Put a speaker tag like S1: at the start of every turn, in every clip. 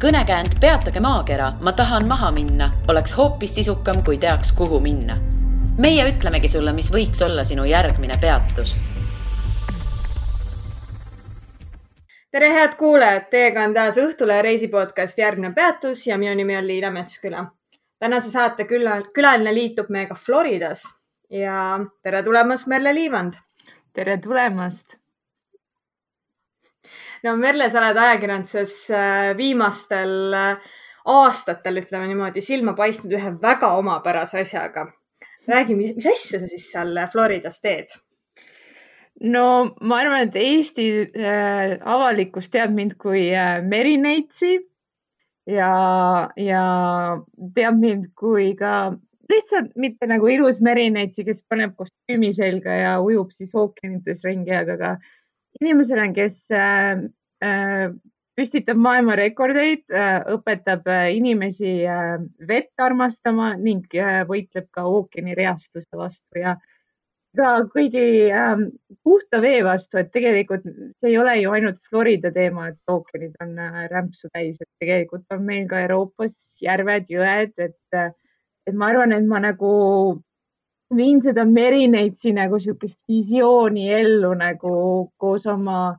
S1: kõnekäänd Peatage maakera, ma tahan maha minna, oleks hoopis sisukam, kui teaks, kuhu minna. meie ütlemegi sulle, mis võiks olla sinu järgmine peatus
S2: tere, head kuulajad, teiega on taas Õhtulehe reisipodcast Järgmine peatus ja minu nimi on Liina Metsküla. tänase saate küla, külaline liitub meiega Floridas ja tere tulemast, Merle Liivand.
S3: tere tulemast.
S2: No Merle, sa oled ajakirjanduses äh, viimastel äh, aastatel, ütleme niimoodi, silma paistnud ühe väga omapärase asjaga. räägi, mis asja sa siis seal Floridas teed?
S3: no ma arvan, et Eesti äh, avalikkus teab mind kui äh, Merineitsi ja, ja teab mind kui ka lihtsalt mitte nagu ilus Merineitsi, kes paneb kostüümi selga ja ujub siis ookeanites ringi, aga ka inimesena, kes äh, äh, püstitab maailmarekordeid äh,, õpetab inimesi vett armastama ning võitleb ka ookeanireastuse vastu ja ka kõigi ähm, puhta vee vastu, et tegelikult see ei ole ju ainult Florida teema, et ookeanid on äh, rämpsu täis, et tegelikult on meil ka Euroopas järved, jõed, et, et ma arvan, et ma nagu viin seda Merineitsi nagu niisugust visiooni ellu nagu koos oma,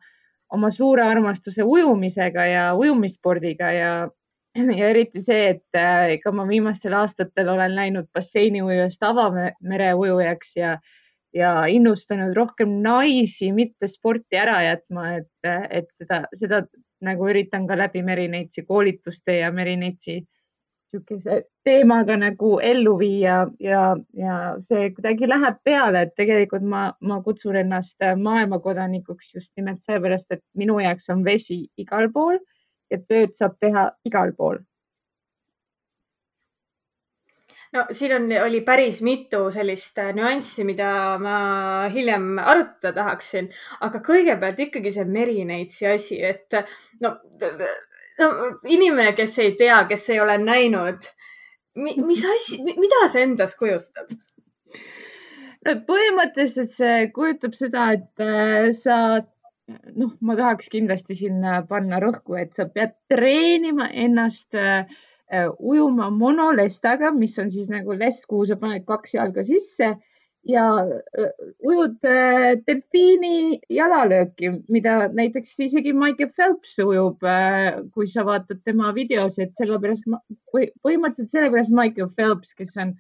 S3: oma suure armastuse ujumisega ja ujumisspordiga ja, ja eriti see, et äh, ega ma viimastel aastatel olen läinud basseiniujujast avamereujujaks ja ja innustanud rohkem naisi mitte sporti ära jätma, et, et seda, seda nagu üritan ka läbi Merineitsi koolituste ja Merineitsi niisuguse teemaga nagu ellu viia ja, ja see kuidagi läheb peale, et tegelikult ma, ma kutsun ennast maailmakodanikuks just nimelt sellepärast, et minu jaoks on vesi igal pool ja tööd saab teha igal pool.
S2: No siin on, oli päris mitu sellist äh, nüanssi, mida ma hiljem arutada tahaksin, aga kõigepealt ikkagi see Merineitsi asi, et no, no inimene, kes ei tea, kes ei ole näinud, mis asi, mida see endast kujutab?
S3: no põhimõtteliselt see kujutab seda, et äh, sa noh, ma tahaks kindlasti sinna panna rõhku, et sa pead treenima ennast äh, ujuma monolestaga, mis on siis nagu lest, kuhu sa paned kaks jalga sisse ja ujud delfiini jalalööki, mida näiteks isegi Michael Phelps ujub, kui sa vaatad tema videosid, sellepärast põhimõtteliselt sellepärast Michael Phelps, kes on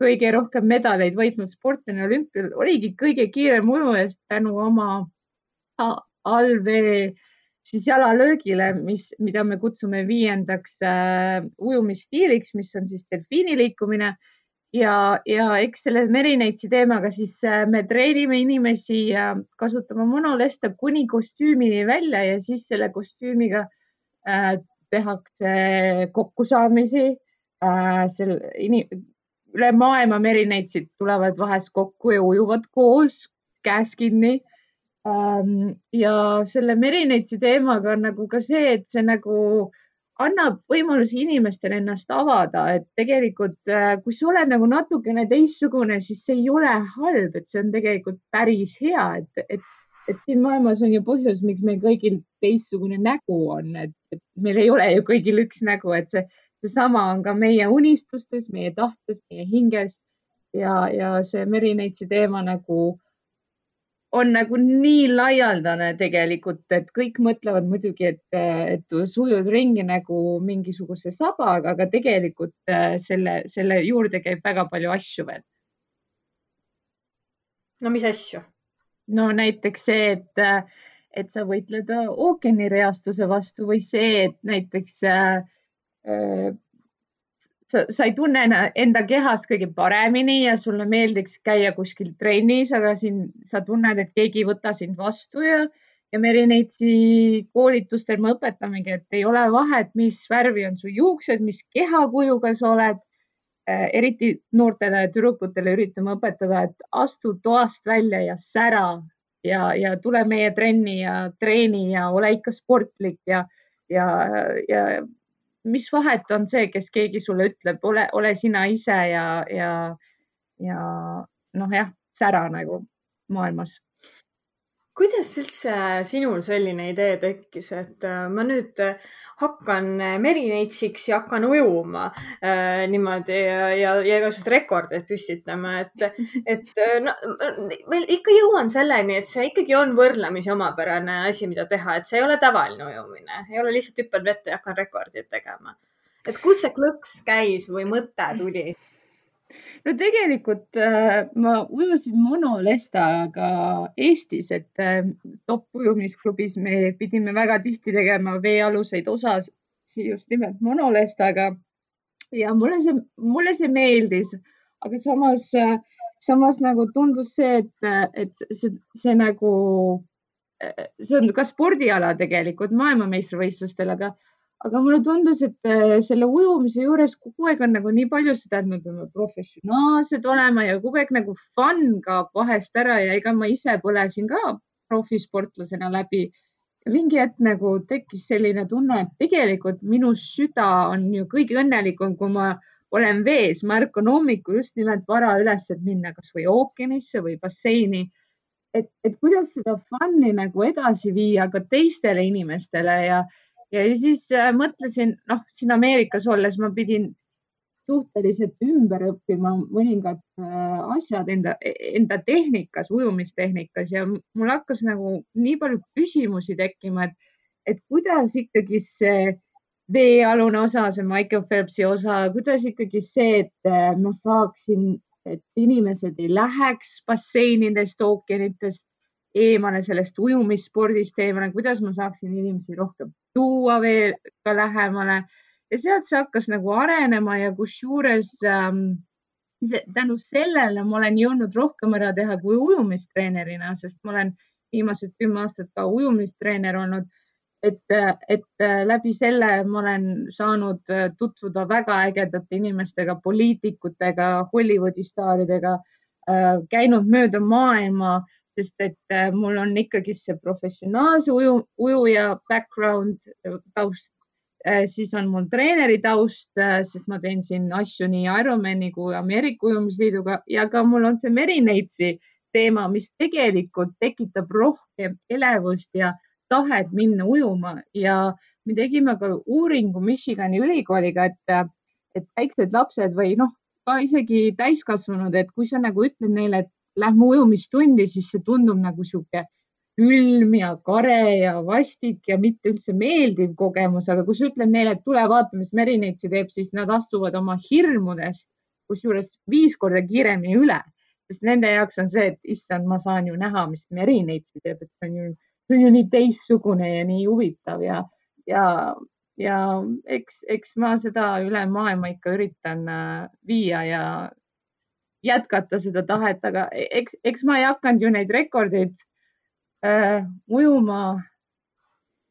S3: kõige rohkem medaleid võitnud sportlane olümpial, oligi kõige kiirem ujujast tänu oma allvee siis jalalöögile, mis, mida me kutsume viiendaks äh, ujumisstiiliks, mis on siis delfiini liikumine ja, ja eks selle Merineitsi teemaga siis äh, me treenime inimesi äh, kasutama monoleste kuni kostüümini välja ja siis selle kostüümiga äh, tehakse kokkusaamisi äh,. seal üle maailma Merineitsid tulevad vahest kokku ja ujuvad koos käes kinni ja selle Merineitsi teemaga on nagu ka see, et see nagu annab võimalusi inimestele ennast avada, et tegelikult äh, kui sa oled nagu natukene teistsugune, siis see ei ole halb, et see on tegelikult päris hea, et, et, et siin maailmas on ju põhjus, miks meil kõigil teistsugune nägu on, et, meil ei ole ju kõigil üks nägu, et see, seesama on ka meie unistustes, meie tahtes, meie hinges ja, ja see Merineitsi teema nagu on nagu nii laialdane tegelikult, et kõik mõtlevad muidugi, et, et sujud ringi nagu mingisuguse sabaga, aga tegelikult äh, selle, selle juurde käib väga palju asju veel.
S2: no mis asju?
S3: no näiteks see, et, et sa võitled ookeanireastuse vastu või see, et näiteks äh, äh sa, sa ei tunne enda kehas kõige paremini ja sulle meeldiks käia kuskil trennis, aga siin sa tunned, et keegi ei võta sind vastu ja, ja Merineitsi koolitustel me õpetamegi, et ei ole vahet, mis värvi on su juuksed, mis kehakujuga sa oled. Äh, eriti noortele tüdrukutele üritame õpetada, et astu toast välja ja sära ja, ja tule meie trenni ja treeni ja ole ikka sportlik ja, ja, ja mis vahet on see, kes keegi sulle ütleb, ole, ole sina ise ja, ja, ja noh, jah, sära nagu maailmas.
S2: Kuidas üldse sinul selline idee tekkis, et äh, ma nüüd äh, hakkan äh, merineitsiks ja hakkan ujuma äh, niimoodi ja, ja, ja igasuguseid rekordeid püstitama, et, et no, veel ikka jõuan selleni, et see ikkagi on võrdlemisi omapärane asi, mida teha, et see ei ole tavaline ujumine, ei ole lihtsalt hüppan vette ja hakkan rekordit tegema. et kus see klõks käis või mõte tuli?
S3: No tegelikult äh, ma ujusin monolestaga Eestis, et äh, top ujumisklubis me pidime väga tihti tegema veealuseid osasid just nimelt monolestaga. ja mulle see, mulle see meeldis, aga samas äh,, samas nagu tundus see, et, et see, see nagu, äh, see on ka spordiala tegelikult maailmameistrivõistlustel, aga aga mulle tundus, et äh, selle ujumise juures kogu aeg on nagu nii palju seda, et me peame professionaalsed olema ja kogu aeg nagu fun kaob vahest ära ja ega ma ise põlesin ka profisportlasena läbi. mingi hetk nagu tekkis selline tunne, et tegelikult minu süda on ju kõige õnnelikum, kui ma olen vees, ma ärkan hommikul just nimelt vara üles, et minna kasvõi ookeanisse või basseini. et, et kuidas seda fun'i nagu edasi viia ka teistele inimestele ja ja siis äh, mõtlesin, noh, siin Ameerikas olles ma pidin suhteliselt ümber õppima mõningad äh, asjad enda, enda tehnikas, ujumistehnikas ja mul hakkas nagu nii palju küsimusi tekkima, et, et kuidas ikkagi see veealune osa, see Michael Phelpsi osa, kuidas ikkagi see, et äh, ma saaksin, et inimesed ei läheks basseinidest, ookeanitest eemale sellest ujumisspordist eemale, kuidas ma saaksin inimesi rohkem tuua veel ka lähemale ja sealt see hakkas nagu arenema ja kusjuures ähm, tänu sellele ma olen jõudnud rohkem ära teha kui ujumistreenerina, sest ma olen viimased kümme aastat ka ujumistreener olnud. et, et läbi selle ma olen saanud tutvuda väga ägedate inimestega, poliitikutega, Hollywoodi staaridega, äh, käinud mööda maailma sest et äh, mul on ikkagi see professionaalse uju, ujuja background, äh, taust, äh, siis on mul treeneri taust, sest ma teen siin asju nii Ironmani kui Ameerika Ujumisliiduga ja ka mul on see Merineitsi teema, mis tegelikult tekitab rohkem elevust ja tahet minna ujuma. Ja me tegime ka uuringu Michigani ülikooliga, et, et väiksed lapsed või noh, ka isegi täiskasvanud, et kui sa nagu ütled neile, et lähme ujumistundi, siis see tundub nagu sihuke külm ja kare ja vastik ja mitte üldse meeldiv kogemus, aga kui sa ütled neile, et tule vaata, mis Merineitsi teeb, siis nad astuvad oma hirmudest kusjuures viis korda kiiremini üle, sest nende jaoks on see, et issand, ma saan ju näha, mis Merineitsi teeb, et see on ju, see on ju nii teistsugune ja nii huvitav ja, ja, ja eks, eks ma seda üle maailma ikka üritan äh, viia ja jätkata seda tahet, aga e-, eks, eks ma ei hakanud ju neid rekordeid äh, ujuma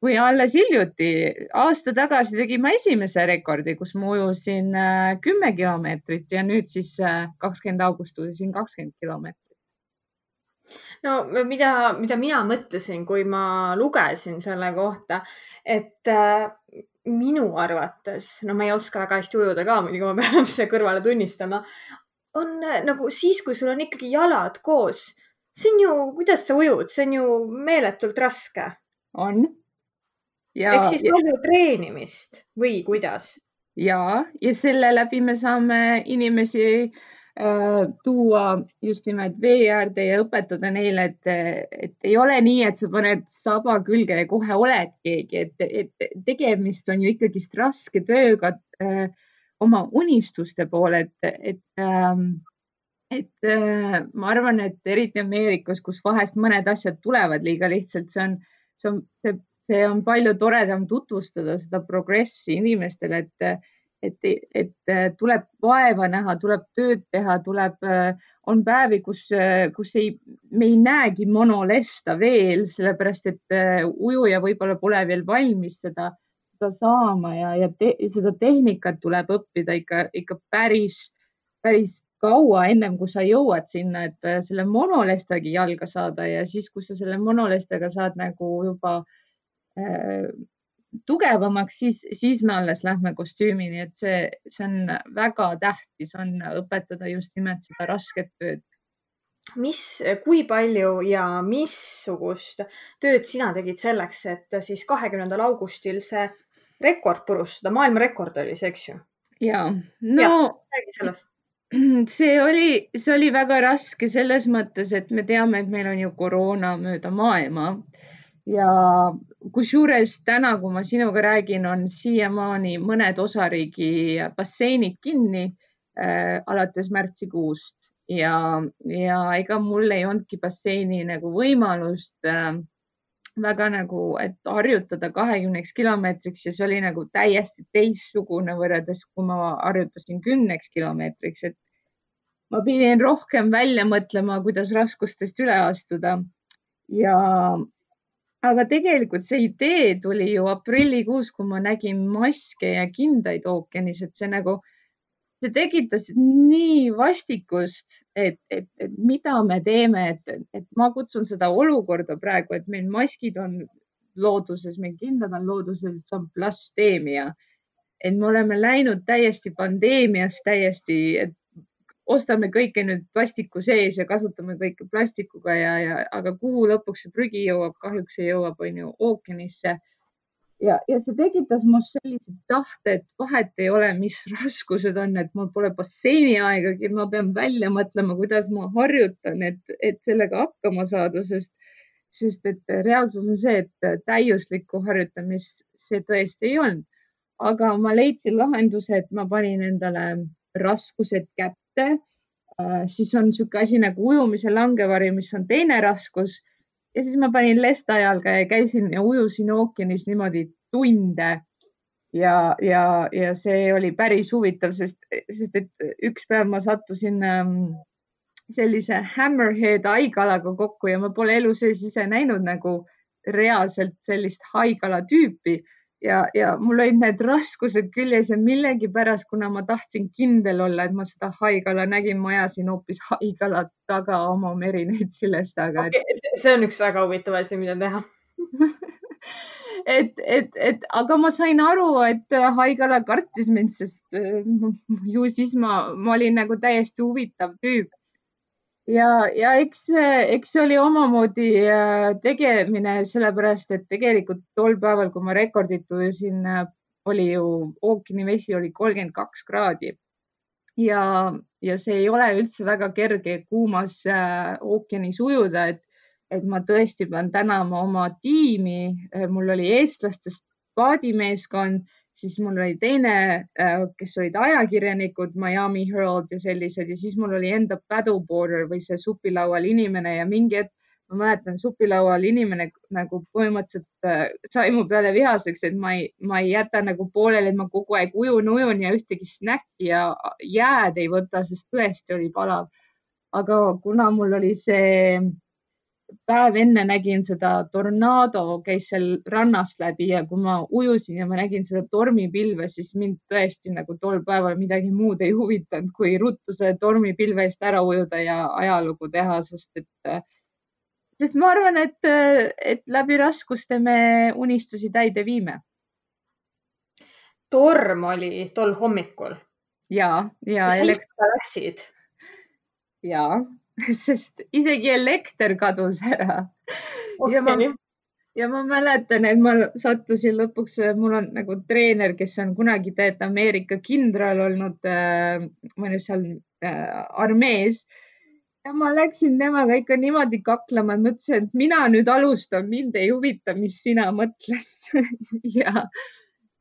S3: või alles hiljuti, aasta tagasi tegin ma esimese rekordi, kus ma ujusin äh, kümme kilomeetrit ja nüüd siis äh, kakskümmend august ujusin kakskümmend kilomeetrit.
S2: no mida, mida mina mõtlesin, kui ma lugesin selle kohta, et äh, minu arvates, no ma ei oska väga hästi ujuda ka muidugi, ma pean siia kõrvale tunnistama, on äh, nagu siis, kui sul on ikkagi jalad koos. see on ju, kuidas sa ujud, see on ju meeletult raske.
S3: on.
S2: ehk siis ja... palju treenimist või kuidas?
S3: ja, ja selle läbi me saame inimesi äh, tuua just nimelt vee äärde ja õpetada neile, et, et ei ole nii, et sa paned saba külge ja kohe oled keegi, et, et tegemist on ju ikkagist raske tööga äh, oma unistuste poole, et, et ähm, et äh, ma arvan, et eriti Ameerikas, kus vahest mõned asjad tulevad liiga lihtsalt, see on, see on, see, see on palju toredam tutvustada seda progressi inimestele, et, et, et tuleb vaeva näha, tuleb tööd teha, tuleb, on päevi, kus, kus ei, me ei näegi monolesta veel, sellepärast et äh, ujuja võib-olla pole veel valmis seda seda saama ja, ja te, seda tehnikat tuleb õppida ikka, ikka päris, päris kaua ennem kui sa jõuad sinna, et äh, selle monolestagi jalga saada ja siis, kui sa selle monolestega saad nagu juba äh, tugevamaks, siis, siis me alles lähme kostüümini, et see, see on väga tähtis, on õpetada just nimelt seda rasket tööd.
S2: Mis, kui palju ja missugust tööd sina tegid selleks, et siis kahekümnendal augustil see rekord purustada, maailmarekord oli see, eks ju?
S3: ja, no
S2: räägi sellest.
S3: see oli, see oli väga raske selles mõttes, et me teame, et meil on ju koroona mööda maailma. Ja kusjuures täna, kui ma sinuga räägin, on siiamaani mõned osariigi basseinid kinni äh, alates märtsikuust. Ja, ja ega mul ei olnudki basseini nagu võimalust äh, väga nagu, et harjutada kahekümneks kilomeetriks ja see oli nagu täiesti teistsugune võrreldes, kui ma harjutasin kümneks kilomeetriks, et ma pidin rohkem välja mõtlema, kuidas raskustest üle astuda. Ja aga tegelikult see idee tuli ju aprillikuus, kui ma nägin maske ja kindaid ookeanis, et see nagu see tekitas nii vastikust, et, et, et mida me teeme, et, et ma kutsun seda olukorda praegu, et meil maskid on looduses, meil kindlad on looduses, see on plasteemia. et me oleme läinud täiesti pandeemiast täiesti, et ostame kõike nüüd plastiku sees ja kasutame kõike plastikuga ja, ja aga kuhu lõpuks see prügi jõuab, kahjuks see jõuab, on ju, ookeanisse ja, ja see tekitas must sellise tahte, et vahet ei ole, mis raskused on, et mul pole basseini aegagi, ma pean välja mõtlema, kuidas ma harjutan, et, et sellega hakkama saada, sest, sest et reaalsus on see, et täiuslikku harjutamist see tõesti ei olnud. aga ma leidsin lahenduse, et ma panin endale raskused kätte. Äh, siis on niisugune asi nagu ujumise langevari, mis on teine raskus ja siis ma panin lesta jalga ja käisin ja ujusin ookeanis niimoodi tunde. ja, ja, ja see oli päris huvitav, sest, sest et üks päev ma sattusin ähm, sellise hammerhead haigalaga kokku ja ma pole elu sees ise näinud nagu reaalselt sellist haigala tüüpi ja, ja mul olid need raskused küljes ja millegipärast, kuna ma tahtsin kindel olla, et ma seda haigala nägin, ma ajasin hoopis haigala taga oma merineitsi lestaga
S2: okay,. see on üks väga huvitav asi, mida teha
S3: et, et, et aga ma sain aru, et haigala kartis mind, sest ju siis ma, ma olin nagu täiesti huvitav tüüp ja, ja eks, eks see oli omamoodi äh, tegemine, sellepärast et tegelikult tol päeval, kui ma rekordit ujusin, äh, oli ju ookeani vesi oli kolmkümmend kaks kraadi. ja, ja see ei ole üldse väga kerge kuumas äh, ookeanis ujuda, et, et ma tõesti pean tänama oma tiimi. mul oli eestlastest paadimeeskond siis mul oli teine, äh, kes olid ajakirjanikud, Miami Herald ja sellised ja siis mul oli enda paddleboarder või see supilaual inimene ja mingi hetk ma mäletan, supilaual inimene nagu põhimõtteliselt äh, sai mu peale vihaseks, et ma ei, ma ei jäta nagu pooleli, et ma kogu aeg ujun, ujun ja ühtegi snäkki ja jääd ei võta, sest tõesti oli palav. aga kuna mul oli see päev enne nägin seda tornaado käis seal rannast läbi ja kui ma ujusin ja ma nägin seda tormipilve, siis mind tõesti nagu tol päeval midagi muud ei huvitanud, kui ruttu selle tormipilve eest ära ujuda ja ajalugu teha, sest et, sest ma arvan, et, et läbi raskuste me unistusi täide viime.
S2: torm oli tol hommikul?
S3: ja, ja.
S2: mis elekt... sa läksid?
S3: ja sest isegi elekter kadus ära. Okay.. ja ma, ja ma mäletan, et ma sattusin lõpuks, mul on nagu treener, kes on kunagi tegelikult Ameerika kindral olnud äh,, ma olin seal äh, armees. Ja ma läksin temaga ikka niimoodi kaklema, et mõtlesin, et mina nüüd alustan, mind ei huvita, mis sina mõtled. Ja,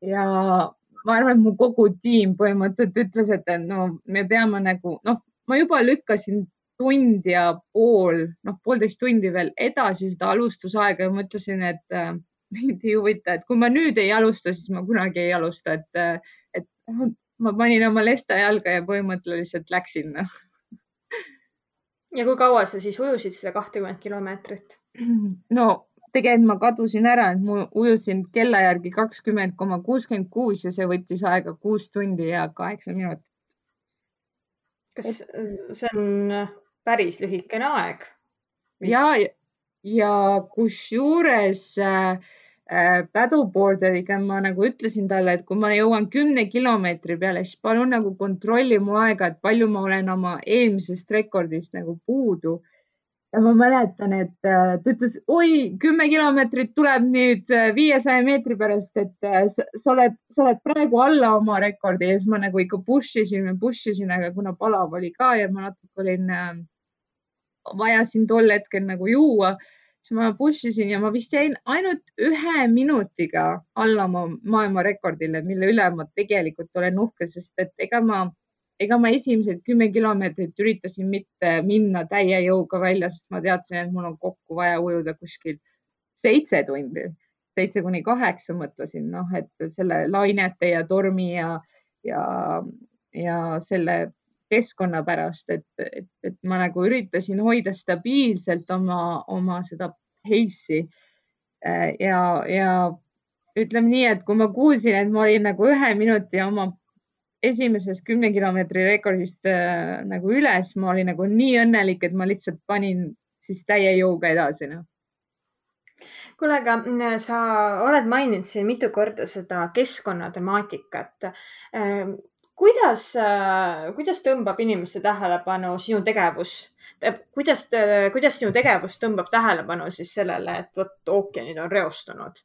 S3: ja ma arvan, et mu kogu tiim põhimõtteliselt ütles, et no me peame nagu noh, ma juba lükkasin tund ja pool, noh, poolteist tundi veel edasi seda alustusaega ja mõtlesin, et äh, mind ei huvita, et kui ma nüüd ei alusta, siis ma kunagi ei alusta, et, äh, et ma panin oma lesta jalga ja põhimõtteliselt läksin no..
S2: ja kui kaua sa siis ujusid seda kahtekümmet kilomeetrit?
S3: no tegelikult ma kadusin ära, et ma ujusin kella järgi kakskümmend koma kuuskümmend kuus ja see võttis aega kuus tundi ja kaheksa minutit.
S2: kas see on päris lühikene aeg.
S3: Mis.... ja, ja kusjuures äh, äh, paddleboarderiga ma nagu ütlesin talle, et kui ma jõuan kümne kilomeetri peale, siis palun nagu kontrolli mu aega, et palju ma olen oma eelmisest rekordist nagu puudu ja ma mäletan, et äh, ta ütles, oi, kümme kilomeetrit tuleb nüüd äh, viiesaja meetri pärast, et äh, sa, sa oled, sa oled praegu alla oma rekordi. Ja siis ma nagu ikka push isin ja push isin, aga kuna palav oli ka ja ma natuke olin vajasin tol hetkel nagu juua, siis ma push isin ja ma vist jäin ainult ühe minutiga alla oma maailmarekordile, mille üle ma tegelikult olen uhke, sest et ega ma ega ma esimesed kümme kilomeetrit üritasin mitte minna täie jõuga välja, sest ma teadsin, et mul on kokku vaja ujuda kuskil seitse tundi, seitse kuni kaheksa mõtlesin, noh, et selle lainete ja tormi ja, ja, ja selle keskkonna pärast, et, et, et ma nagu üritasin hoida stabiilselt oma, oma seda pace'i. Ja, ja ütleme nii, et kui ma kuulsin, et ma olin nagu ühe minuti oma esimesest kümne kilomeetri rekordist äh, nagu üles, ma olin nagu nii õnnelik, et ma lihtsalt panin siis täie jõuga edasi no..
S2: kuule, aga mm, sa oled maininud siin mitu korda seda keskkonnatemaatikat äh,. kuidas äh,, kuidas tõmbab inimeste tähelepanu sinu tegevus? kuidas, äh, kuidas sinu tegevus tõmbab tähelepanu siis sellele, et vot ookeanid on reostunud?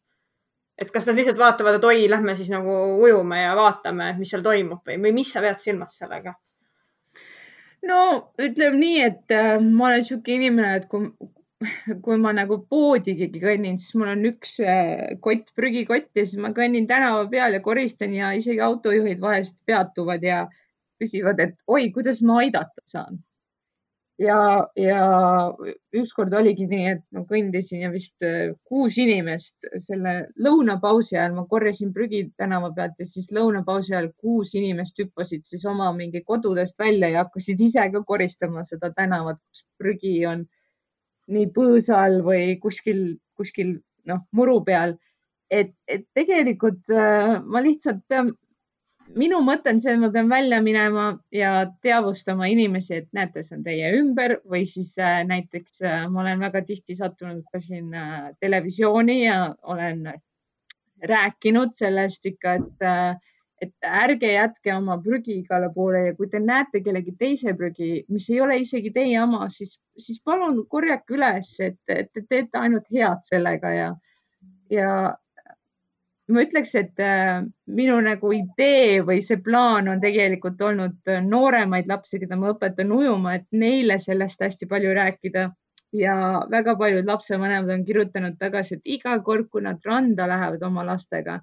S2: Et kas nad lihtsalt vaatavad, et oi, lähme siis nagu ujume ja vaatame, mis seal toimub või, või mis sa pead silmas sellega?
S3: no ütleme nii, et äh, ma olen niisugune inimene, et kui, kui ma nagu poodigi kõnnin, siis mul on üks äh, kott, prügikott ja siis ma kõnnin tänava peal ja koristan ja isegi autojuhid vahest peatuvad ja küsivad, et oi, kuidas ma aidata saan ja, ja ükskord oligi nii, et ma kõndisin ja vist äh, kuus inimest selle lõunapausi ajal, ma korjasin prügi tänava pealt ja siis lõunapausi ajal kuus inimest hüppasid siis oma mingi kodudest välja ja hakkasid ise ka koristama seda tänavat, kus prügi on nii põõsa all või kuskil, kuskil noh, muru peal. et, et tegelikult äh, ma lihtsalt pean minu mõte on see, et ma pean välja minema ja teavustama inimesi, et näete, see on teie ümber või siis äh, näiteks äh, ma olen väga tihti sattunud ka siin äh, televisiooni ja olen rääkinud sellest ikka, et, et ärge jätke oma prügi igale poole ja kui te näete kellegi teise prügi, mis ei ole isegi teie oma, siis, siis palun korjake üles, et te teete ainult head sellega ja, ja ma ütleks, et äh, minu nagu idee või see plaan on tegelikult olnud äh, nooremaid lapsi, keda ma õpetan ujuma, et neile sellest hästi palju rääkida. ja väga paljud lapsevanemad on kirjutanud tagasi, et iga kord, kui nad randa lähevad oma lastega,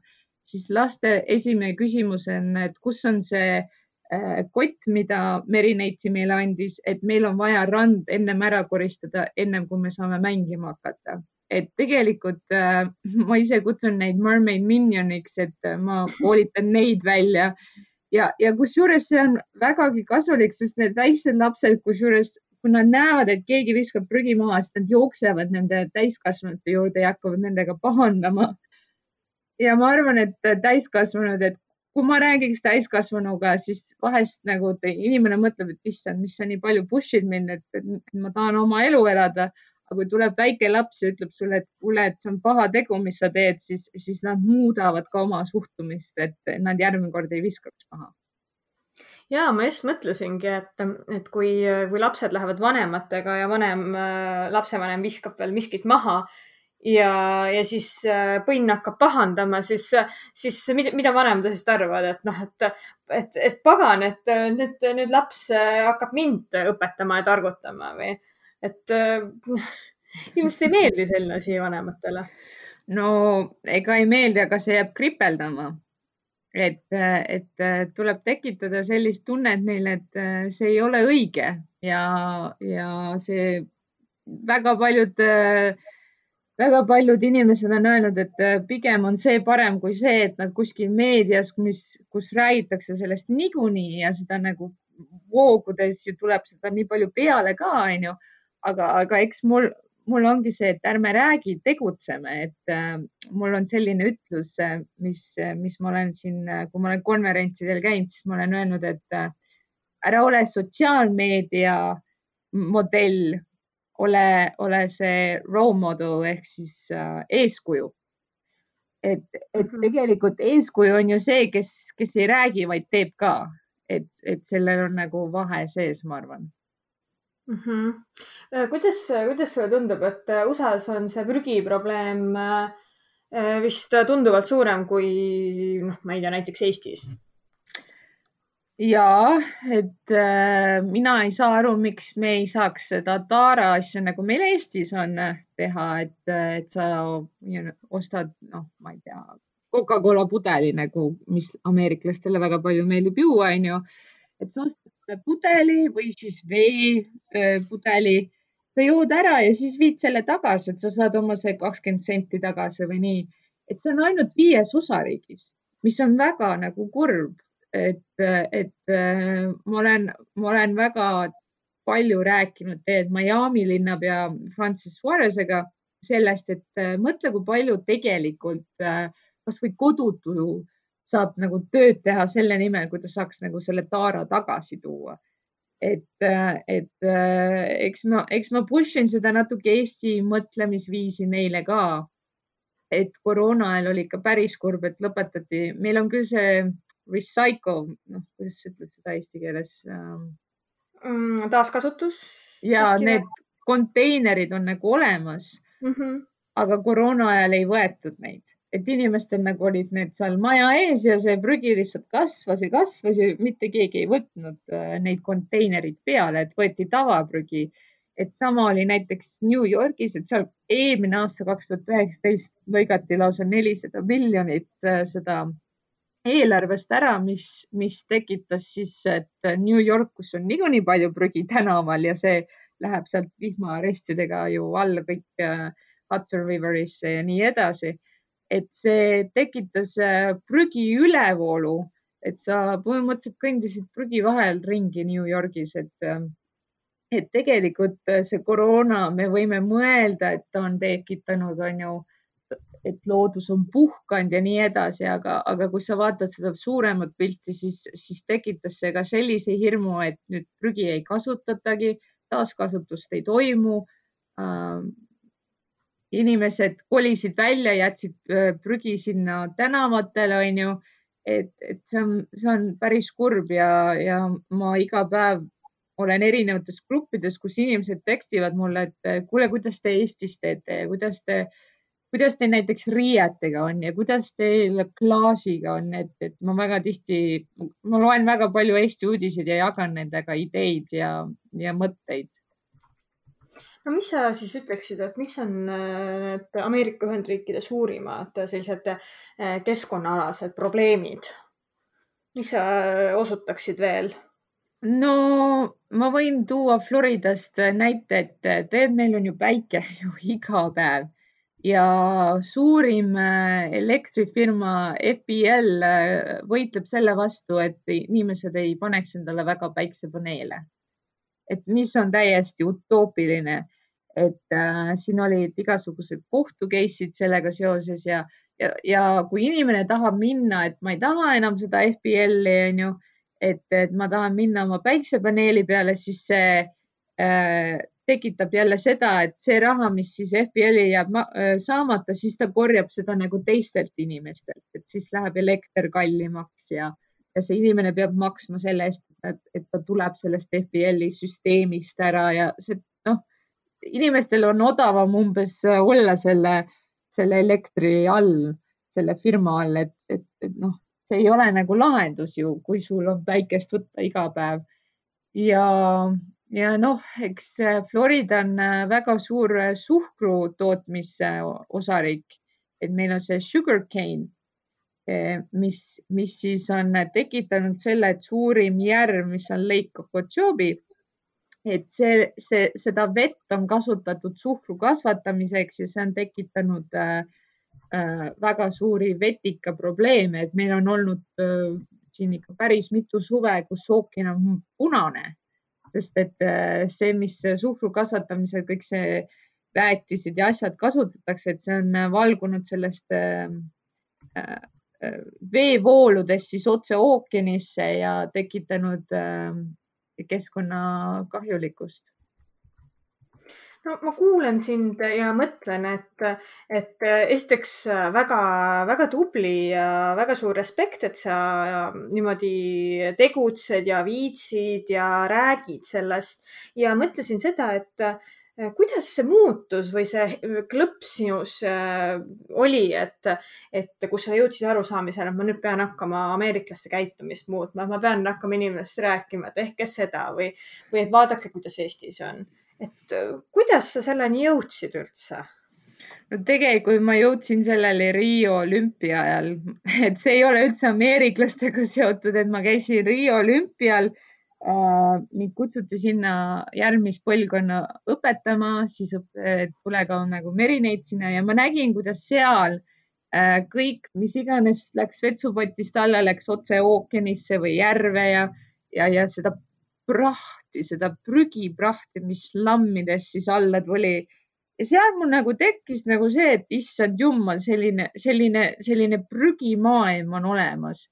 S3: siis laste esimene küsimus on, et kus on see äh, kott, mida Merineitsi meile andis, et meil on vaja rand ennem ära koristada, ennem kui me saame mängima hakata et tegelikult äh, ma ise kutsun neid mermaid minioniks, et äh, ma koolitan neid välja ja, ja kusjuures see on vägagi kasulik, sest need väiksed lapsed, kusjuures kui nad näevad, et keegi viskab prügi maha, siis nad jooksevad nende täiskasvanute juurde ja hakkavad nendega pahandama. ja ma arvan, et täiskasvanud, et kui ma räägiks täiskasvanuga, siis vahest nagu inimene mõtleb, et issand, mis sa nii palju push'id mind, et ma tahan oma elu elada aga kui tuleb väike laps ja ütleb sulle, et kuule, et see on paha tegu, mis sa teed, siis, siis nad muudavad ka oma suhtumist, et nad järgmine kord ei viskaks maha
S2: ja ma just mõtlesingi, et, et kui, kui lapsed lähevad vanematega ja vanem, lapsevanem viskab veel miskit maha ja, ja siis põnn hakkab pahandama, siis, siis mida, mida vanemad asjast arvavad, et noh, et, et, et pagan, et nüüd, nüüd laps hakkab mind õpetama ja targutama või et äh, ilmselt ei meeldi selline asi vanematele.
S3: no ega ei meeldi, aga see jääb kripeldama. et, et tuleb tekitada sellist tunnet neile, et äh, see ei ole õige ja, ja see väga paljud väga paljud inimesed on öelnud, et äh, pigem on see parem kui see, et nad kuskil meedias, mis, kus räägitakse sellest niikuinii ja seda nagu voogudes tuleb seda nii palju peale ka, onju aga, aga eks mul, mul ongi see, et ärme räägi, tegutseme, et äh, mul on selline ütlus, äh, mis, mis ma olen siin, äh, kui ma olen konverentsidel käinud, siis ma olen öelnud, et äh, ära ole sotsiaalmeedia modell, ole, ole see role model ehk siis äh, eeskuju. et, et mhm. tegelikult eeskuju on ju see, kes, kes ei räägi, vaid teeb ka. et, et sellel on nagu vahe sees, ma arvan
S2: mm. -hmm. kuidas, kuidas sulle tundub, et USA-s on see prügiprobleem äh, vist tunduvalt suurem kui noh, ma ei tea, näiteks Eestis?
S3: ja et äh, mina ei saa aru, miks me ei saaks seda taara asja nagu meil Eestis on äh, teha, et, äh, et sa know, ostad, noh, ma ei tea, Coca-Cola pudeli nagu, mis ameeriklastele väga palju meeldib juua, onju. Et sa ostad selle pudeli või siis veepudeli, sa jood ära ja siis viid selle tagasi, et sa saad oma see kakskümmend senti tagasi või nii. et see on ainult viies osariigis, mis on väga nagu kurb et, et ma olen, ma olen väga palju rääkinud tegelikult Miami linnapea Francis Suarezega sellest, et mõtle, kui palju tegelikult kasvõi kodutu saab nagu tööd teha selle nimel, kui ta saaks nagu selle taara tagasi tuua. et, et eks ma, eks ma push in seda natuke Eesti mõtlemisviisi neile ka. et koroona ajal oli ikka päris kurb, et lõpetati, meil on küll see recycle, noh, kuidas sa ütled seda eesti keeles
S2: mm,? taaskasutus.
S3: ja Äkki need konteinerid on nagu olemas mm. -hmm. aga koroona ajal ei võetud neid, et inimestel nagu olid need seal maja ees ja see prügi lihtsalt kasvas ja kasvas ja mitte keegi ei võtnud äh, neid konteinereid peale, et võeti tavaprügi et sama oli näiteks New Yorgis, et seal eelmine aasta, kaks tuhat üheksateist lõigati lausa nelisada miljonit äh, seda eelarvest ära, mis, mis tekitas siis, et New York, kus on niikuinii palju prügi tänaval ja see läheb sealt vihmaarestidega ju alla kõik äh, Hudson Riverisse ja nii edasi. Et see tekitas äh, prügi ülevoolu, et sa põhimõtteliselt kõndisid prügi vahel ringi New Yorgis, et, äh, et tegelikult see koroona, me võime mõelda, et ta on tekitanud, on ju et loodus on puhkanud ja nii edasi, aga, aga kui sa vaatad seda suuremat pilti, siis, siis tekitas see ka sellise hirmu, et nüüd prügi ei kasutatagi, taaskasutust ei toimu äh,. Inimesed kolisid välja, jätsid prügi sinna tänavatele, onju. et, et see on, see on päris kurb ja, ja ma iga päev olen erinevates gruppides, kus inimesed tekstivad mulle, et kuule, kuidas te Eestis teete ja kuidas te kuidas teil näiteks riietega on ja kuidas teil klaasiga on, et, et ma väga tihti, ma loen väga palju Eesti uudiseid ja jagan nendega ideid ja, ja mõtteid.
S2: No mis sa siis ütleksid, et mis on äh, need Ameerika Ühendriikide suurimad sellised äh, keskkonnaalased probleemid? mis sa äh, osutaksid veel?
S3: no ma võin tuua Floridast näite, et tead, meil on ju päike ju iga päev ja suurim äh, elektrifirma äh, võitleb selle vastu, et inimesed ei paneks endale väga päiksepaneele. Et mis on täiesti utoopiline, et äh, siin olid igasugused kohtu case'id sellega seoses ja, ja, ja kui inimene tahab minna, et ma ei taha enam seda FBL-i onju, et, et ma tahan minna oma päiksepaneeli peale, siis see äh, tekitab jälle seda, et see raha, mis siis FBL-i jääb saamata, siis ta korjab seda nagu teistelt inimestelt, et siis läheb elekter kallimaks ja, ja see inimene peab maksma selle eest, et ta tuleb sellest FBL-i süsteemist ära ja see noh, inimestel on odavam umbes olla selle, selle elektri all, selle firma all, et, et, et noh, see ei ole nagu lahendus ju, kui sul on päikest võtta iga päev. Ja ja noh, eks äh, Florida on äh, väga suur äh, suhkru tootmise osariik, et meil on see sugar cane, mis, mis siis on tekitanud selle, et suurim järv, mis on Lake Okeechobee, et see, see, seda vett on kasutatud suhkru kasvatamiseks ja see on tekitanud äh, väga suuri vetikaprobleeme, et meil on olnud äh, siin ikka päris mitu suve, kus ookean on punane sest et äh, see, mis suhkru kasvatamisel kõik see väetised ja asjad kasutatakse, et see on äh, valgunud sellest äh, veevooludest siis otse ookeanisse ja tekitanud keskkonna kahjulikkust.
S2: no ma kuulan sind ja mõtlen, et, et esiteks väga-väga tubli ja väga suur respekt, et sa niimoodi tegutsed ja viitsid ja räägid sellest ja mõtlesin seda, et kuidas see muutus või see klõps sinus äh, oli, et, et kus sa jõudsid arusaamisele, et ma nüüd pean hakkama ameeriklaste käitumist muutma, ma pean hakkama inimestest rääkima, et tehke seda või, või et vaadake, kuidas Eestis on et äh, kuidas sa selleni jõudsid üldse?
S3: no tegelikult ma jõudsin sellele Rio olümpia ajal, et see ei ole üldse ameeriklastega seotud, et ma käisin Rio olümpial äh,. Mind kutsuti sinna järgmist põlvkonna õpetama, siis tule ka nagu merineitsina ja ma nägin, kuidas seal äh, kõik, mis iganes läks vetsupotist alla, läks otse ookeanisse või järve ja, ja, ja seda prahti, seda prügiprahti, mis lammidest siis alla tuli. ja seal mul nagu tekkis nagu see, et issand jumal, selline, selline, selline prügimaailm on olemas.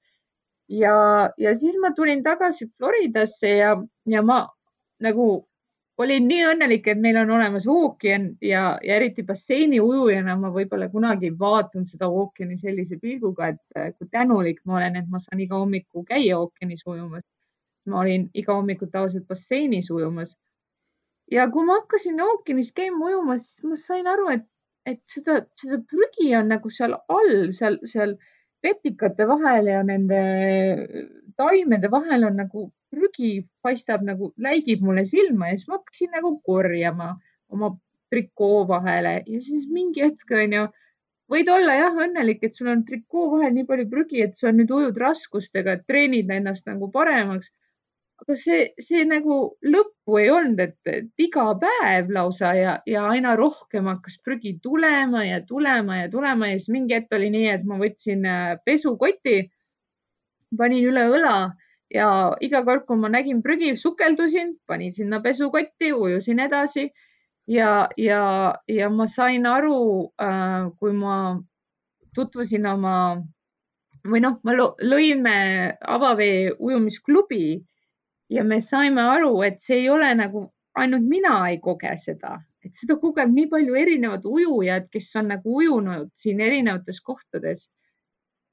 S3: Ja, ja siis ma tulin tagasi Floridasse ja, ja ma nagu olin nii õnnelik, et meil on olemas ookean ja, ja eriti basseini ujujana ma võib-olla kunagi vaatan seda ookeani sellise pilguga, et kui tänulik ma olen, et ma saan iga hommiku käia ookeanis ujumas ma olin iga hommiku tavaliselt basseinis ujumas. ja kui ma hakkasin ookeanis käima ujumas, siis ma sain aru, et, et seda, seda prügi on nagu seal all, seal, seal vetikate vahel ja nende taimede vahel on nagu prügi paistab nagu, läigib mulle silma ja siis ma hakkasin nagu korjama oma trikoo vahele ja siis mingi hetk onju võid olla jah õnnelik, et sul on trikoo vahel nii palju prügi, et sa nüüd ujud raskustega, treenid ennast nagu paremaks aga see, see nagu lõppu ei olnud, et, iga päev lausa ja, ja aina rohkem hakkas prügi tulema ja tulema ja tulema ja siis mingi hetk oli nii, et ma võtsin äh, pesukoti, panin üle õla ja iga kord, kui ma nägin prügi, sukeldusin, panin sinna pesukotti, ujusin edasi ja, ja, ja ma sain aru, äh, kui ma tutvusin oma või noh, ma lõime avavee ujumisklubi ja me saime aru, et see ei ole nagu ainult mina ei koge seda, et seda kogeb nii palju erinevad ujujad, kes on nagu ujunud siin erinevates kohtades.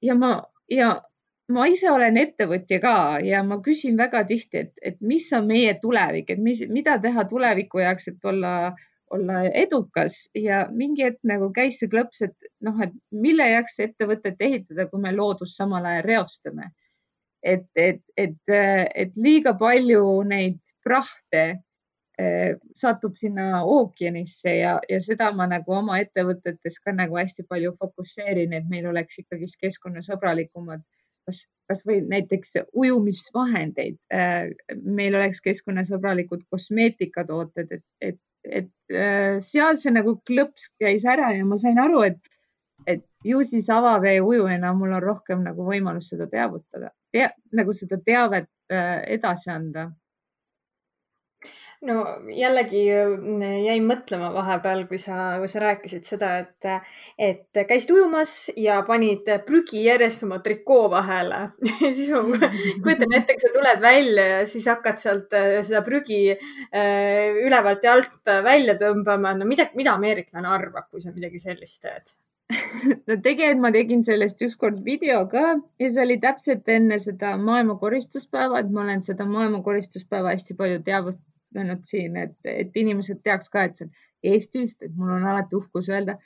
S3: ja ma ja ma ise olen ettevõtja ka ja ma küsin väga tihti, et, et mis on meie tulevik, et mis, mida teha tuleviku jaoks, et olla, olla edukas. Ja mingi hetk nagu käis see klõps, et noh, et mille jaoks ettevõtet ehitada, kui me loodust samal ajal reostame et, et, et, et liiga palju neid prahte eh, satub sinna ookeanisse ja, ja seda ma nagu oma ettevõtetes ka nagu hästi palju fokusseerin, et meil oleks ikkagist keskkonnasõbralikumad, kas, kasvõi näiteks ujumisvahendeid. Eh, meil oleks keskkonnasõbralikud kosmeetikatooted, et, et, et eh, seal see nagu klõps käis ära ja ma sain aru, et, et ju siis avavee ujujana mul on rohkem nagu võimalus seda teavitada tea, nagu seda teavet äh, edasi anda?
S2: no jällegi mm, jäin mõtlema vahepeal, kui sa, kui sa rääkisid seda, et, et käisid ujumas ja panid prügi järjest oma trikoo vahele siis ma kujutan ette, kui sa tuled välja ja siis hakkad sealt äh, seda prügi äh, ülevalt ja alt välja tõmbama. no mida, mida ameeriklane arvab, kui sa midagi sellist teed?
S3: No tegelikult ma tegin sellest ükskord video ka ja see oli täpselt enne seda maailma koristuspäeva, et ma olen seda maailma koristuspäeva hästi palju teavustanud siin, et, et inimesed teaks ka, et see on Eestist, et mul on alati uhkus öelda.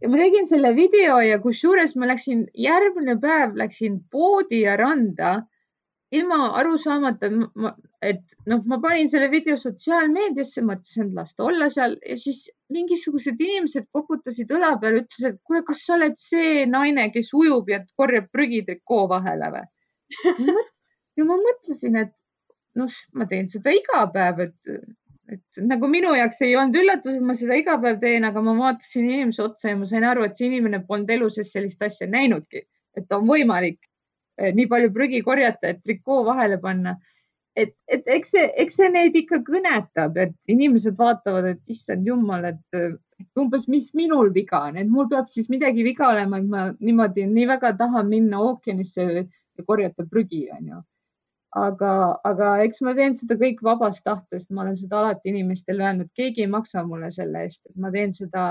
S3: ja ma tegin selle video ja kusjuures ma läksin järgmine päev läksin poodi ja randa ilma aru saamata, et noh, ma panin selle video sotsiaalmeediasse, mõtlesin, et las ta olla seal ja siis mingisugused inimesed koputasid õla peale, ütlesid, et kuule, kas sa oled see naine, kes ujub ja korjab prügi trikoo vahele või? ja ma mõtlesin, et noh, ma teen seda iga päev, et, et nagu minu jaoks ei olnud üllatus, et ma seda iga päev teen, aga ma vaatasin inimese otsa ja ma sain aru, et see inimene polnud elu sees sellist asja näinudki, et on võimalik Eh, nii palju prügi korjata, et trikoo vahele panna. Et, et eks see, eks see neid ikka kõnetab, et inimesed vaatavad, et issand jumal, et umbes, mis minul viga on, et mul peab siis midagi viga olema, et ma niimoodi nii väga tahan minna ookeanisse ja korjata prügi, onju. aga, aga eks ma teen seda kõik vabast tahtest, ma olen seda alati inimestele öelnud, keegi ei maksa mulle selle eest, et ma teen seda,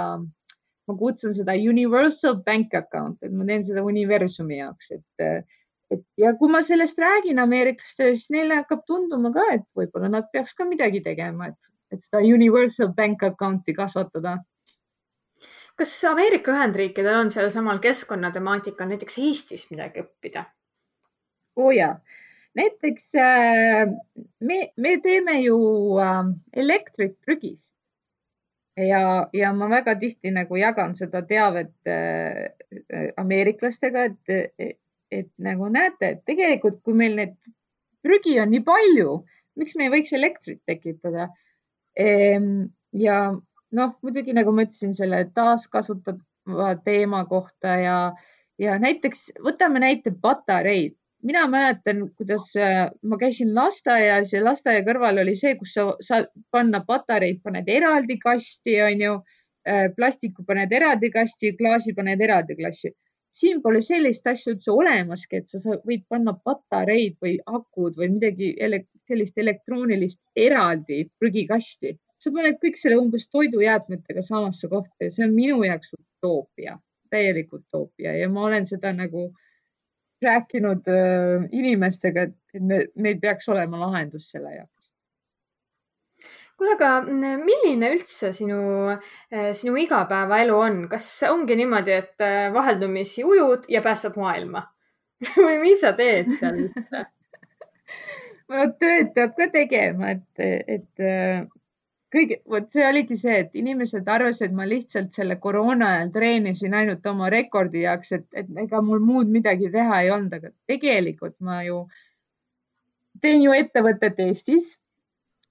S3: ma kutsun seda universal bank account, et ma teen seda universumi jaoks, et, et ja kui ma sellest räägin ameeriklastele, siis neile hakkab tunduma ka, et võib-olla nad peaks ka midagi tegema, et, et seda universal bank account'i kasvatada.
S2: Kas Ameerika Ühendriikidel on sealsamal keskkonnatemaatikal näiteks Eestis midagi õppida?
S3: oo oh ja, näiteks äh, me, me teeme ju äh, elektrit prügist. Ja, ja ma väga tihti nagu jagan seda teavet äh, ameeriklastega, et, et nagu näete, et tegelikult, kui meil neid prügi on nii palju, miks me ei võiks elektrit tekitada? Ehm, ja noh, muidugi nagu ma ütlesin, selle taaskasutatava teema kohta ja, ja näiteks võtame näite patareid mina mäletan, kuidas äh, ma käisin lasteaias ja lasteaia kõrval oli see, kus sa saad panna patareid, paned eraldi kasti, onju. Äh, plastiku paned eraldi kasti, klaasi paned eraldi klassi. Siin pole sellist asja üldse olemaski, et sa võid panna patareid või akud või midagi sellist elektroonilist eraldi prügikasti. sa paned kõik selle umbes toidujäätmetega samasse kohta ja see on minu jaoks utoopia, täielik utoopia ja ma olen seda nagu rääkinud äh, inimestega, et me, meil peaks olema lahendus selle jaoks.
S2: Kuule, aga mm, milline üldse sinu, äh, sinu igapäevaelu on, kas ongi niimoodi, et äh, vaheldumisi ujud ja päästad maailma või mis sa teed seal
S3: no tööd peab ka tegema, et, et kõige, vot see oligi see, et inimesed arvasid, et ma lihtsalt selle koroona ajal treenisin ainult oma rekordi jaoks, et, et ega mul muud midagi teha ei olnud, aga tegelikult ma ju teen ju ettevõtet Eestis.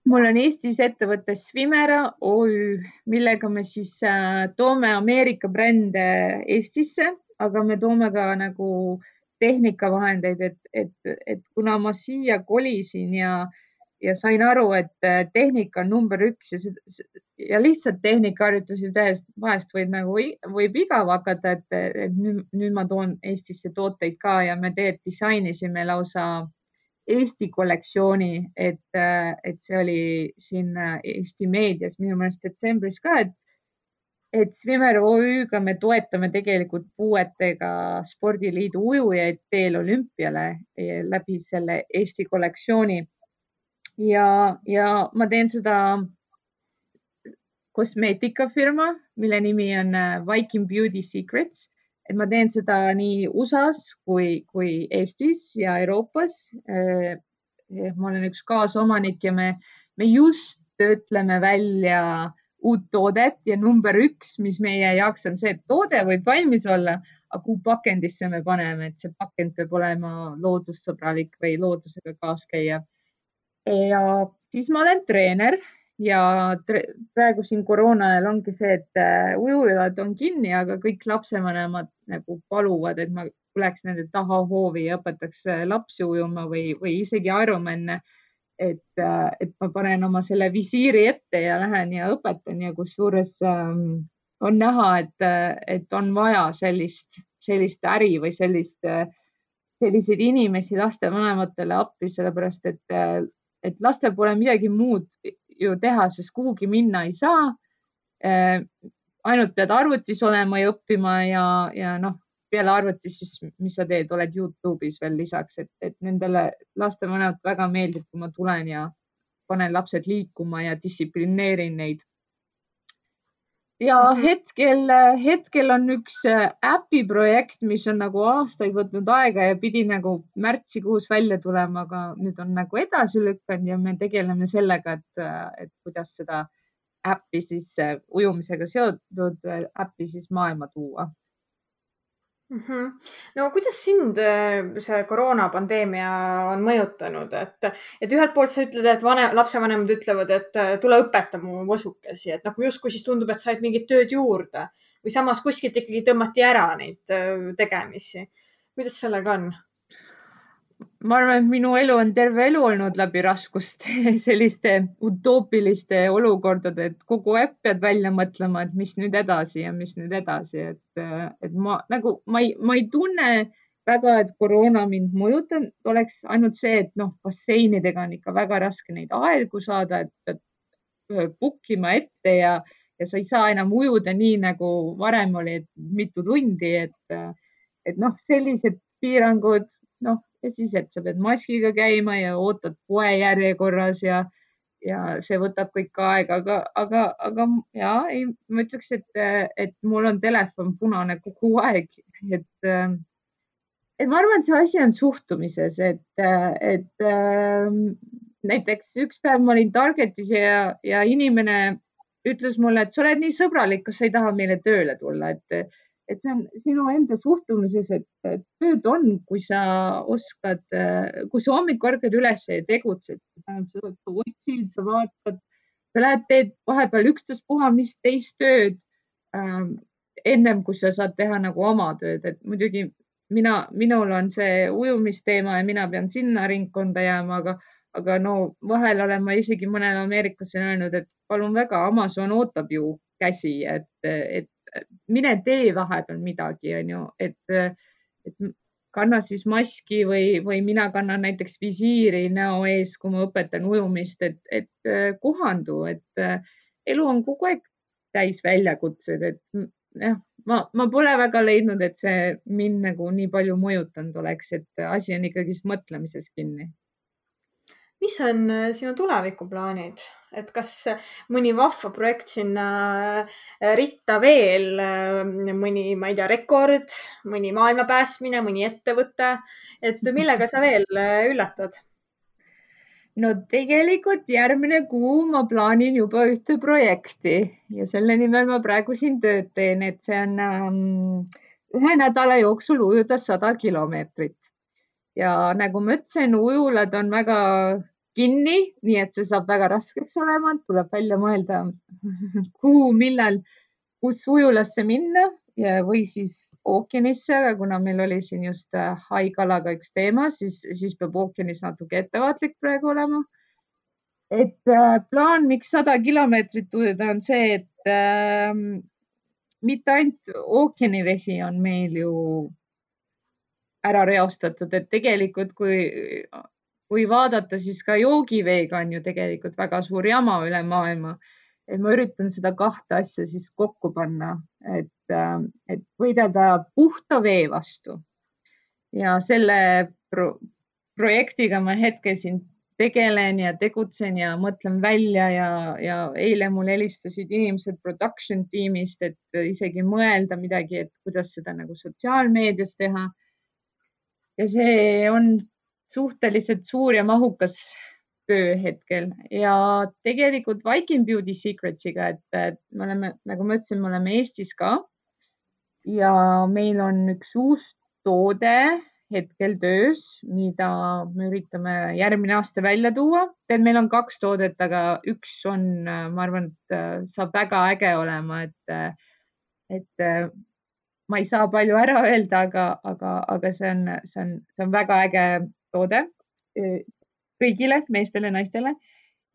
S3: Mul on Eestis ettevõte Swimera OÜ, millega me siis äh, toome Ameerika brände Eestisse, aga me toome ka nagu tehnikavahendeid, et, et, et kuna ma siia kolisin ja ja sain aru, et äh, tehnika on number üks ja, ja lihtsalt tehnikaharjutusi tehes vahest võib nagu, võib igav hakata, et, et nüüd, nüüd ma toon Eestisse tooteid ka ja me tegelikult disainisime lausa Eesti kollektsiooni, et, et see oli siin Eesti meedias minu meelest detsembris ka, et et Swimmer OÜ-ga me toetame tegelikult puuetega spordiliidu ujujaid teel olümpiale läbi selle Eesti kollektsiooni. Ja, ja ma teen seda kosmeetikafirma, mille nimi on äh, Viking Beauty Secrets, et ma teen seda nii USA-s kui, kui Eestis ja Euroopas. Äh, ma olen üks kaasomanik ja me, me just töötleme välja uut toodet ja number üks, mis meie jaoks on see, et toode võib valmis olla, aga kuhu pakendisse me paneme, et see pakend peab olema loodussõbralik või loodusega kaaskäiv ja siis ma olen treener ja praegu siin koroona ajal ongi see, et äh, ujujad on kinni, aga kõik lapsevanemad nagu paluvad, et ma tuleks nende taha hoovi ja õpetaks äh, lapsi ujuma või, või isegi Ironman'e. et, äh, et ma panen oma selle visiiri ette ja lähen ja õpetan ja kusjuures ähm, on näha, et, et on vaja sellist, sellist äri või sellist, selliseid inimesi lastevanematele appi, sellepärast et et lastel pole midagi muud ju teha, sest kuhugi minna ei saa. Eh, ainult pead arvutis olema ja õppima ja, ja noh, peale arvuti siis, mis sa teed, oled Youtube'is veel lisaks, et, et nendele lastevanematele väga meeldib, kui ma tulen ja panen lapsed liikuma ja distsiplineerin neid ja mhm. hetkel, hetkel on üks äh, äpiprojekt, mis on nagu aastaid võtnud aega ja pidi nagu märtsikuus välja tulema, aga nüüd on nagu edasi lükanud ja me tegeleme sellega, et, äh, et kuidas seda äppi siis äh, ujumisega seotud äppi siis maailma tuua
S2: mm. -hmm. no kuidas sind äh, see koroonapandeemia on mõjutanud, et, et ühelt poolt sa ütled, et vanem, lapsevanemad ütlevad, et äh, tule õpeta mu võsukesi, et nagu justkui siis tundub, et said mingit tööd juurde või samas kuskilt ikkagi tõmmati ära neid äh, tegemisi. kuidas sellega on?
S3: Ma arvan, et minu elu on terve elu olnud läbi raskuste, selliste utoopiliste olukordade, et kogu aeg pead välja mõtlema, et mis nüüd edasi ja mis nüüd edasi, et, et ma nagu, ma ei, ma ei tunne väga, et koroona mind mõjutanud, oleks ainult see, et noh, basseinidega on ikka väga raske neid aegu saada, et pead book ima ette ja, ja sa ei saa enam ujuda nii nagu varem oli, et mitu tundi, et, et noh, sellised piirangud, noh ja siis, et sa pead maskiga käima ja ootad poe järjekorras ja, ja see võtab kõik aega, aga, aga, aga ja ei, ma ütleks, et, et mul on telefon punane kogu aeg, et, et ma arvan, et see asi on suhtumises, et, et näiteks üks päev ma olin Targetis ja, ja inimene ütles mulle, et sa oled nii sõbralik, kas sa ei taha meile tööle tulla, et et see on sinu enda suhtumises, et tööd on, kui sa oskad, kui sa hommikul ärkad üles ja tegutsed, sa otsid, sa vaatad, sa lähed, teed vahepeal ükstaspuha mis teist tööd ähm, ennem kui sa saad teha nagu oma tööd, et muidugi mina, minul on see ujumisteema ja mina pean sinna ringkonda jääma, aga, aga no vahel olen ma isegi mõnele ameeriklasele öelnud, et palun väga, Amazon ootab ju käsi, et, et mine tee vahepeal midagi, on ju, et, et kanna siis maski või, või mina kannan näiteks visiiri näo ees, kui ma õpetan ujumist, et, et kohandu, et elu on kogu aeg täis väljakutsed, et jah, ma, ma pole väga leidnud, et see mind nagu nii palju mõjutanud oleks, et asi on ikkagist mõtlemises kinni.
S2: Mis on äh, sinu tulevikuplaanid, et kas mõni vahva projekt sinna äh, ritta veel, äh, mõni, ma ei tea, rekord, mõni maailma päästmine, mõni ettevõte, et millega sa veel üllatad?
S3: no tegelikult järgmine kuu ma plaanin juba ühte projekti ja selle nimel ma praegu siin tööd teen, et see on um, ühe nädala jooksul ujuda sada kilomeetrit ja nagu ma ütlesin, ujulad on väga kinni, nii et see saab väga raskeks olema, tuleb välja mõelda, kuhu, millal, kus ujulasse minna ja, või siis ookeanisse, aga kuna meil oli siin just äh, haigalaga üks teema, siis, siis peab ookeanis natuke ettevaatlik praegu olema. et äh, plaan, miks sada kilomeetrit ujuda, on see, et äh, mitte ainult ookeanivesi on meil ju ära reostatud, et tegelikult kui kui vaadata, siis ka joogiveega on ju tegelikult väga suur jama üle maailma. et ma üritan seda kahte asja siis kokku panna, et, äh, et võidelda puhta vee vastu. ja selle pro projektiga ma hetkel siin tegelen ja tegutsen ja mõtlen välja ja, ja eile mul helistasid inimesed production tiimist, et isegi mõelda midagi, et kuidas seda nagu sotsiaalmeedias teha. ja see on suhteliselt suur ja mahukas töö hetkel ja tegelikult Viking Beauty Secretsiga, et me oleme, nagu ma ütlesin, me oleme Eestis ka ja meil on üks uus toode hetkel töös, mida me üritame järgmine aasta välja tuua. et meil on kaks toodet, aga üks on, ma arvan, et saab väga äge olema, et, et ma ei saa palju ära öelda, aga, aga, aga see on, see on, see on väga äge toode e, kõigile meestele, naistele.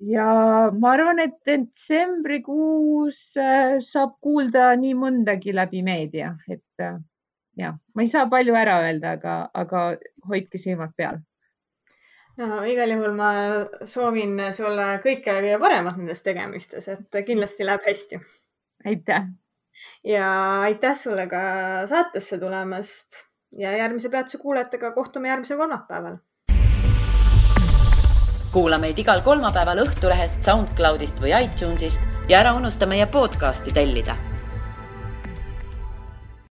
S3: ja ma arvan, et detsembrikuus e, saab kuulda nii mõndagi läbi meedia, et e, ja ma ei saa palju ära öelda, aga, aga hoidke silmad peal
S2: no igal juhul ma soovin sulle kõike kõige paremat nendes tegemistes, et kindlasti läheb hästi.
S3: aitäh.
S2: ja aitäh sulle ka saatesse tulemast ja järgmise peatuse kuulajatega kohtume järgmisel kolmapäeval.
S1: Kuula meid igal kolmapäeval Õhtulehest, SoundCloudist või iTunesist ja ära unusta meie podcasti tellida